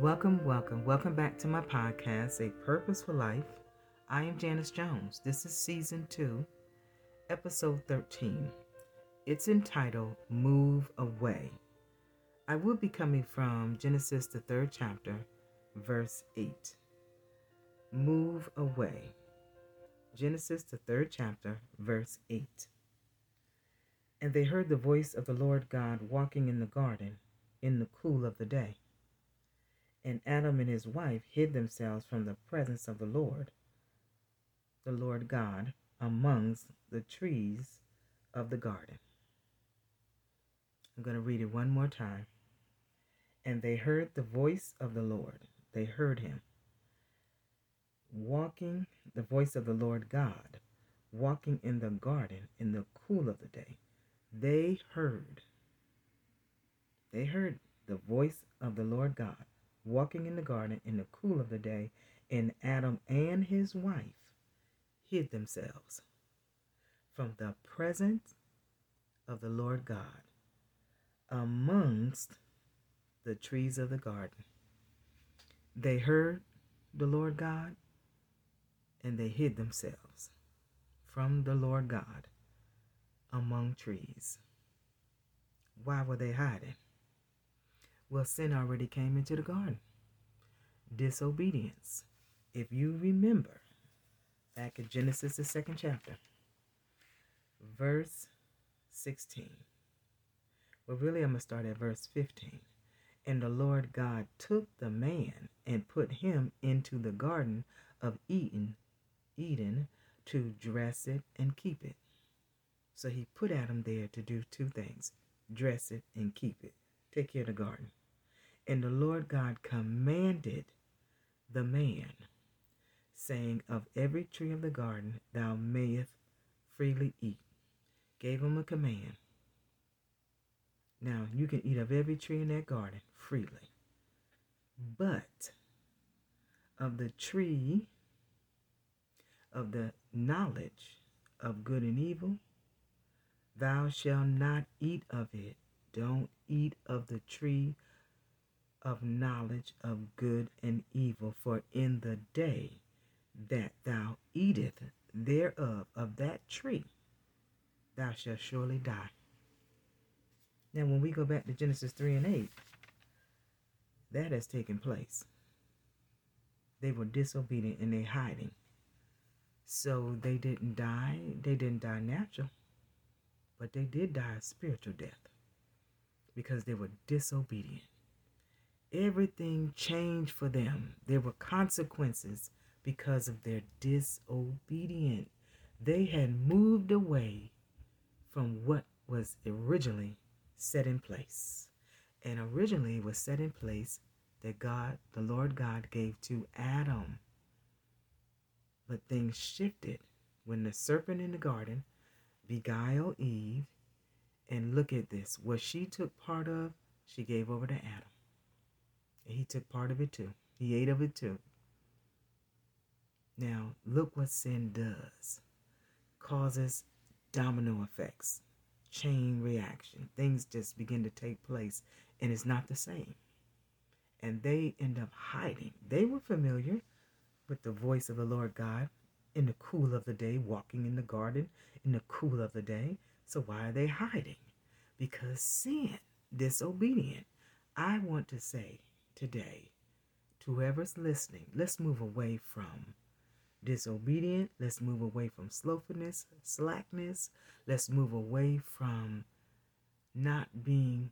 Welcome, welcome, welcome back to my podcast, A Purposeful Life. I am Janice Jones. This is season two, episode 13. It's entitled Move Away. I will be coming from Genesis, the third chapter, verse 8. Move away. Genesis, the third chapter, verse 8. And they heard the voice of the Lord God walking in the garden in the cool of the day. And Adam and his wife hid themselves from the presence of the Lord, the Lord God, amongst the trees of the garden. I'm going to read it one more time. And they heard the voice of the Lord. They heard him. Walking, the voice of the Lord God, walking in the garden in the cool of the day. They heard. They heard the voice of the Lord God walking in the garden in the cool of the day, and Adam and his wife hid themselves from the presence of the Lord God amongst the trees of the garden. They heard the Lord God and they hid themselves from the Lord God among trees. Why were they hiding? Well, sin already came into the garden. Disobedience. If you remember, back in Genesis, the second chapter, verse 16. Well, really, I'm going to start at verse 15. And the Lord God took the man and put him into the garden of Eden, Eden to dress it and keep it. So he put Adam there to do two things dress it and keep it, take care of the garden. And the Lord God commanded the man, saying, Of every tree of the garden thou mayest freely eat. Gave him a command. Now, you can eat of every tree in that garden freely. But of the tree of the knowledge of good and evil, thou shalt not eat of it. Don't eat of the tree of knowledge of good and evil, for in the day that thou eatest thereof of that tree, thou shalt surely die. Now, when we go back to Genesis 3 and 8, that has taken place. They were disobedient and they hiding. So they didn't die. They didn't die natural, but they did die a spiritual death because they were disobedient everything changed for them. There were consequences because of their disobedience. They had moved away from what was originally set in place. And originally was set in place that God, the Lord God, gave to Adam. But things shifted when the serpent in the garden beguiled Eve. And look at this. What she took part of, she gave over to Adam. And he took part of it too. He ate of it too. Now, look what sin does. Causes domino effects, chain reaction. Things just begin to take place and it's not the same. And they end up hiding. They were familiar with the voice of the Lord God in the cool of the day, walking in the garden in the cool of the day. So why are they hiding? Because sin, disobedient. I want to say today to whoever's listening, let's move away from disobedient. Let's move away from slothfulness, slackness. Let's move away from not being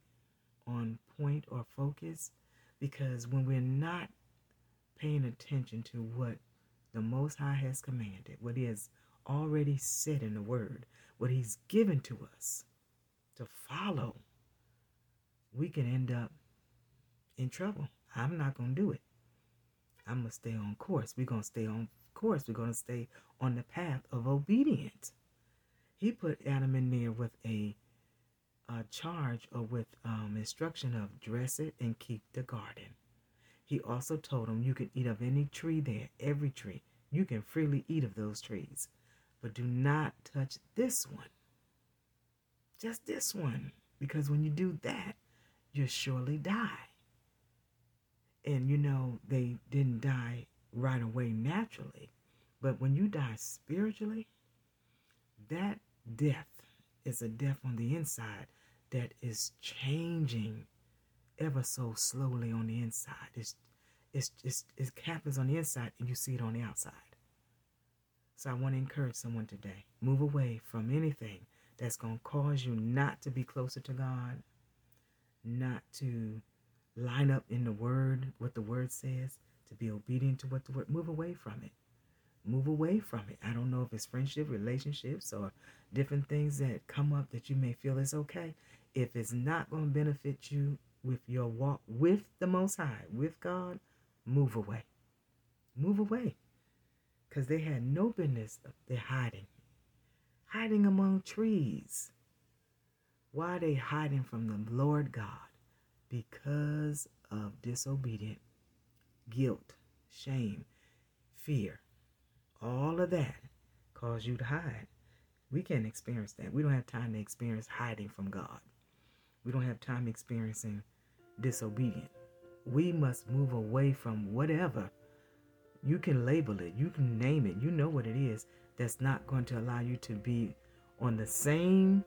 on point or focus. Because when we're not paying attention to what the Most High has commanded, what has already said in the Word, what He's given to us to follow, we can end up in trouble. I'm not going to do it. I'm going to stay on course. We're going to stay on course. We're going to stay on the path of obedience. He put Adam in there with a, a charge or with um, instruction of dress it and keep the garden. He also told him you can eat of any tree there, every tree. You can freely eat of those trees, but do not touch this one. Just this one, because when you do that, you'll surely die. And you know, they didn't die right away naturally. But when you die spiritually, that death is a death on the inside that is changing ever so slowly on the inside. It's it's it's, it happens on the inside and you see it on the outside. So I want to encourage someone today. Move away from anything that's going to cause you not to be closer to God, not to line up in the word, what the word says, to be obedient to what the word, move away from it. Move away from it. I don't know if it's friendship, relationships, or different things that come up that you may feel is okay. If it's not going to benefit you with your walk with the Most High, with God, move away. Move away. Because they had no business, they're hiding. Hiding among trees. Why are they hiding from the Lord God? Because of disobedient guilt, shame, fear, all of that cause you to hide. We can't experience that. We don't have time to experience hiding from God. We don't have time experiencing disobedient. We must move away from whatever. You can label it, you can name it, you know what it is that's not going to allow you to be on the same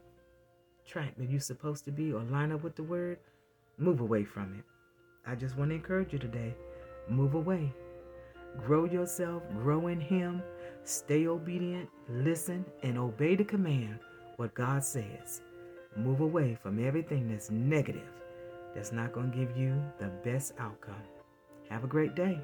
track that you're supposed to be or line up with the word. Move away from it. I just want to encourage you today move away. Grow yourself, grow in Him, stay obedient, listen, and obey the command, what God says. Move away from everything that's negative, that's not going to give you the best outcome. Have a great day.